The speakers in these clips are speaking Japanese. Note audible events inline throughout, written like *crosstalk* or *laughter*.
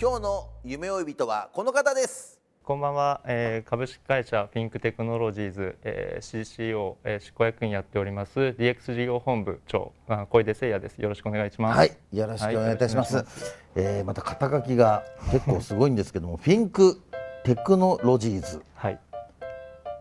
今日の夢追い人はこの方です。こんばんは、えー株式会社ピンクテクノロジーズ、えー CCO、えー執行役員やっております DX 事業本部長あ小出誠也です。よろしくお願いします。はい、よろしくお願いいたします。はいえーまた肩書きが結構すごいんですけども、*laughs* フィンクテクノロジーズ。はい。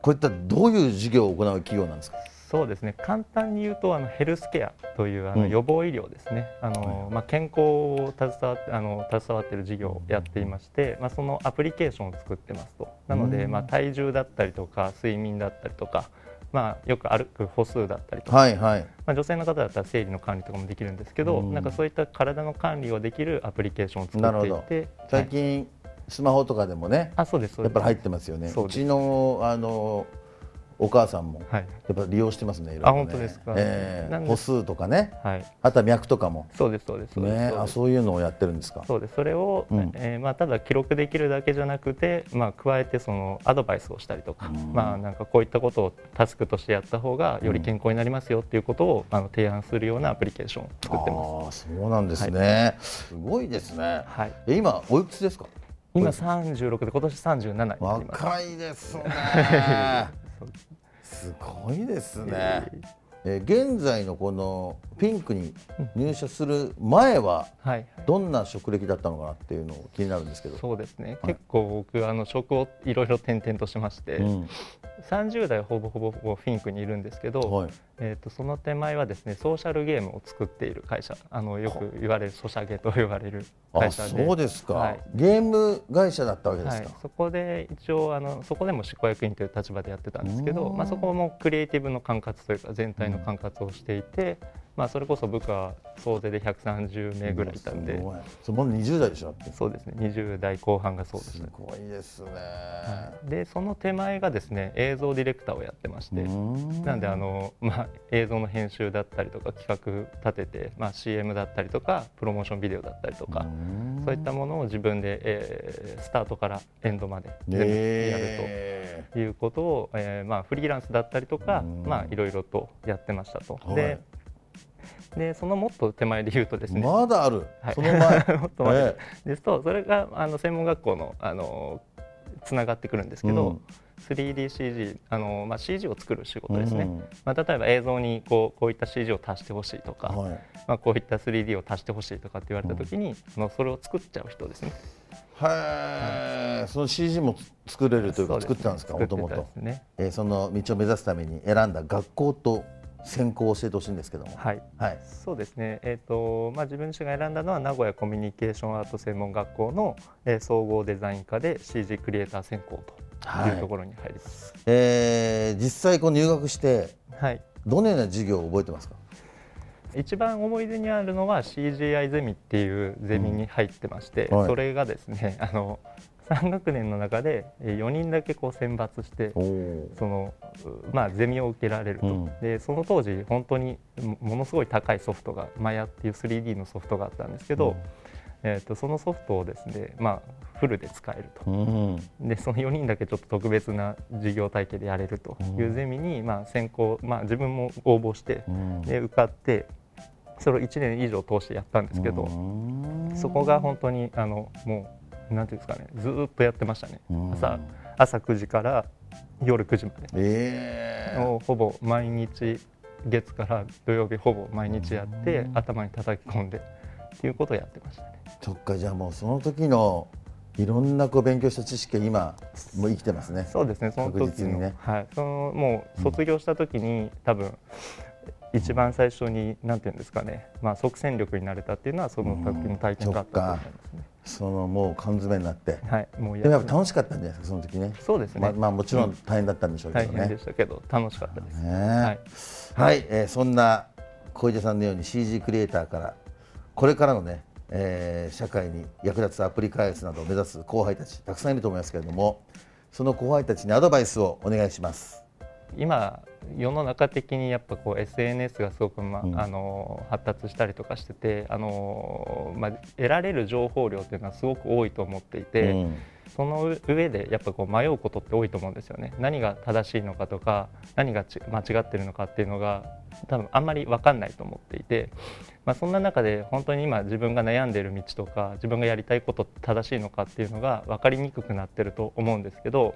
こういったどういう事業を行う企業なんですか？そうですね。簡単に言うとあのヘルスケアというあうん。の予防医療ですね、あのまあ、健康を携わってあの携わっている事業をやっていまして、まあ、そのアプリケーションを作ってますと。なので、うん。まあ、体重だったりとか睡眠だったりとか、まあ、よく歩く歩数だったりとか、はいはい。まあ、女性の方だったら生理の管理とかもできるんですけど、うん。なんかそういった体の管理をできるアプリケーションを作っていて最近、スマホとかでもね、あそうです。やっぱり入ってますよね。そうです。うちのあのお母さんもはい。やっぱり利用してますね。あ本当ですか。えーなんで？歩数とかね、はい。あとは脈とかも。そうですそうですね、あそういうのをやってるんですか？そうですそれを、うん。えーまあ、ただ記録できるだけじゃなくて、まあ、加えてそのアドバイスをしたりとか,、うん。まあ、なんかこういったことをタスクとしてやった方がより健康になりますよっていうことを、あの提案するようなアプリケーションを作ってます。ああ、そうなんですね。すごいですね。はい、え今おいくつですか？今36で今年37になります。若いですね *laughs* そうです。すごいですね、えー現在のこのピンクに入社する前はどんな職歴だったのかなっていうのを気になるんですけど。そうですね、はい。結構僕あの職をいろいろ転々としまして、うん。30代ほぼほぼフィンクにいるんですけど、はい、えー、とその手前はですねソーシャルゲームを作っている会社。あのよく言われるソシャゲと言われるあ会社でそうですか、はい。ゲーム会社だったわけですか、、はい。そこで一応あのそこでも執行役員という立場でやってたんですけど、うん。まあ、そこもクリエイティブの管轄というか全体の管轄をしていて、まあ、それこそ部下総勢で130名ぐらいいたんで、すごい。その20代でしょそうですね。20代後半がそうです。すごいですね、はい。でその手前がですね映像ディレクターをやってまして、うん。なんであの、まあ、映像の編集だったりとか企画立てて、まあ、CM だったりとかプロモーションビデオだったりとか、うん。そういったものを自分で、えースタートからエンドまで全部やるえということを、えーまあ、フリーランスだったりとか、うん。まあ、いろいろとやってましたと。はい。で *laughs* でそのもっと手前で言うとですーね、まだある、はい。その前。*laughs* もっと前。えですとそれがあの専門学校のあのつながってくるんですけど、うん。3DCG あの、まあ、CG を作る仕事ですね、うんまあ、例えば映像にこうこういった CG を足してほしいとか、はい。まあ、こういった 3D を足してほしいとかって言われた時に、そのそれを作っちゃう人ですね。へえ、その CG も作れるというか作ってたんですか？もともとえーその道を目指すために選んだ学校と専攻を教えてほしいんですけども。はい。はい。そうですね、えーとまあ、自分自身が選んだのは名古屋コミュニケーションアート専門学校の、えー総合デザイン科で CG クリエイター専攻というところに入ります。えー実際こう入学してはい。どのような授業を覚えてますか？一番思い出にあるのは CGI ゼミっていうゼミに入ってまして、うん。はい。それがですねあの3学年の中でえー4人だけこう選抜してそのうまあ、ゼミを受けられると、うん。でその当時本当にもものすごい高いソフトがマヤっていう 3D のソフトがあったんですけど、えー、とそのソフトをですね、まあ、フルで使えると。うん。でその4人だけちょっと特別な授業体系でやれるというゼミに、まあ、先行、まあ、自分も応募してうん。で受かってそれを1年以上通してやったんですけど、そこが本当にあのもうなんていうんですかねずーっとやってましたね、うん朝朝9時から夜9時まで。ええをほぼ毎日月から土曜日ほぼ毎日やって頭に叩き込んでっていうことをやってましたね。そっかじゃあもうその時のいろんなこう勉強した知識が今もう生きてますね。そうですね。その時にね。はい。そのもう卒業した時に、うん、多分一番最初になんていうんですかね。まあ即戦力になれたっていうのはその時の体験だったと思いますね。うんそのもう缶詰になって、はい、もうでもやっぱ楽しかったんじゃないですかその時ね。そうですね。まあ、まあ、もちろん大変だったんでしょうけどね。大変でしたけど楽しかったです。ね、はい、はい、えー、そんな小出さんのように CG クリエイターからこれからのねえー、社会に役立つアプリ開発などを目指す後輩たちたくさんいると思いますけれどもその後輩たちにアドバイスをお願いします今世の中的にやっぱこう SNS がすごく、まうん、あの発達したりとかしててあの、まあ、得られる情報量っていうのはすごく多いと思っていて、うん、その上でやっぱこう迷うことって多いと思うんですよね。何が正しいのかとか何が間違ってるのかっていうのが多分あんまり分かんないと思っていて、まあ、そんな中で本当に今自分が悩んでいる道とか自分がやりたいこと正しいのかっていうのが分かりにくくなってると思うんですけど、まあ、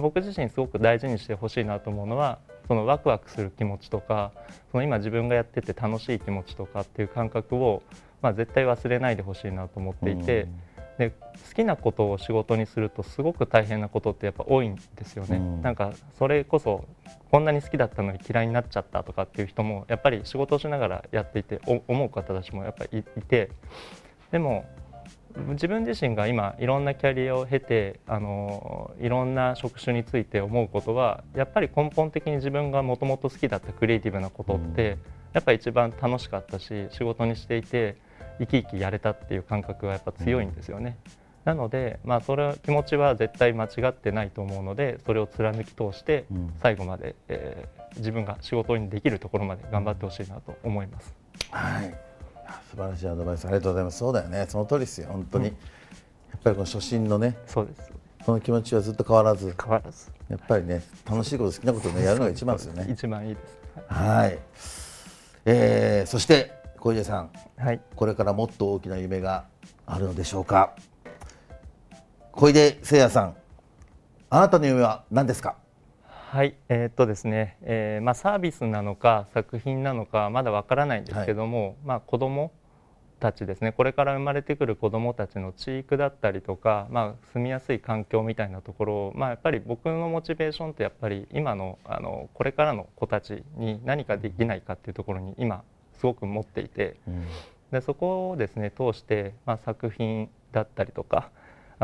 僕自身すごく大事にしてほしいなと思うのはそのワクワクする気持ちとかその今自分がやってて楽しい気持ちとかっていう感覚を、まあ、絶対忘れないでほしいなと思っていて。で好きなことを仕事にするとすごく大変なことってやっぱ多いんですよね、うん、なんかそれこそこんなに好きだったのに嫌いになっちゃったとかっていう人もやっぱり仕事をしながらやっていて思う方たちもやっぱりいて。でも自分自身が今いろんなキャリアを経てあのいろんな職種について思うことはやっぱり根本的に自分がもともと好きだったクリエイティブなことって、うん、やっぱり一番楽しかったし仕事にしていて生き生きやれたっていう感覚がやっぱ強いんですよね。なので、まあ、それ気持ちは絶対間違ってないと思うのでそれを貫き通して最後まで、えー、自分が仕事にできるところまで頑張ってほしいなと思います。はい素晴らしいアドバイスありがとうございます。そうだよね。その通りですよ。本当に、うん、やっぱりこの初心のねそうです。この気持ちはずっと変わらず。変わらず。やっぱりね楽しいこと好きなことを、ね、やるのが一番ですよね。一番いいです。はい、えー、そして小出さん、はい、これからもっと大きな夢があるのでしょうか。小出誠也さん。あなたの夢は何ですか？はいえー、っとですね、えー、まあ、サービスなのか作品なのかまだわからないんですけども、はい、まあ、子供たちですね。これから生まれてくる子どもたちの地域だったりとか、まあ、住みやすい環境みたいなところを、まあ、やっぱり僕のモチベーションってやっぱり今のあのこれからの子たちに何かできないかっていうところに今すごく持っていて、うん、でそこをですね通して、まあ、作品だったりとか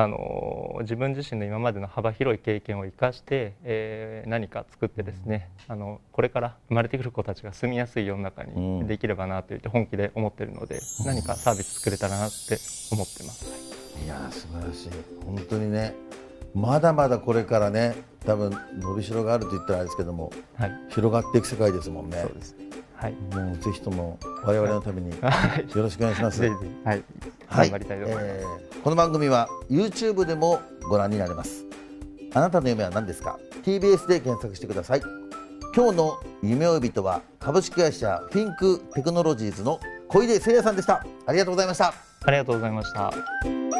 あの自分自身の今までの幅広い経験を生かして、えー、何か作ってですねあのこれから生まれてくる子たちが住みやすい世の中にできればなと言って本気で思っているので、うん、何かサービス作れたらなって思ってます。いや素晴らしい。本当にねまだまだこれからね多分伸びしろがあると言ったらあれですけども、はい、広がっていく世界ですもんね。そうですはい、もうぜひとも我々のためによろしくお願いします。はい、はい、頑張りたいと思います、えー、この番組は YouTube でもご覧になれます。あなたの夢は何ですか ?TBS で検索してください。今日の夢追い人は株式会社フィンクテクノロジーズの小出誠也さんでした。ありがとうございました。ありがとうございました。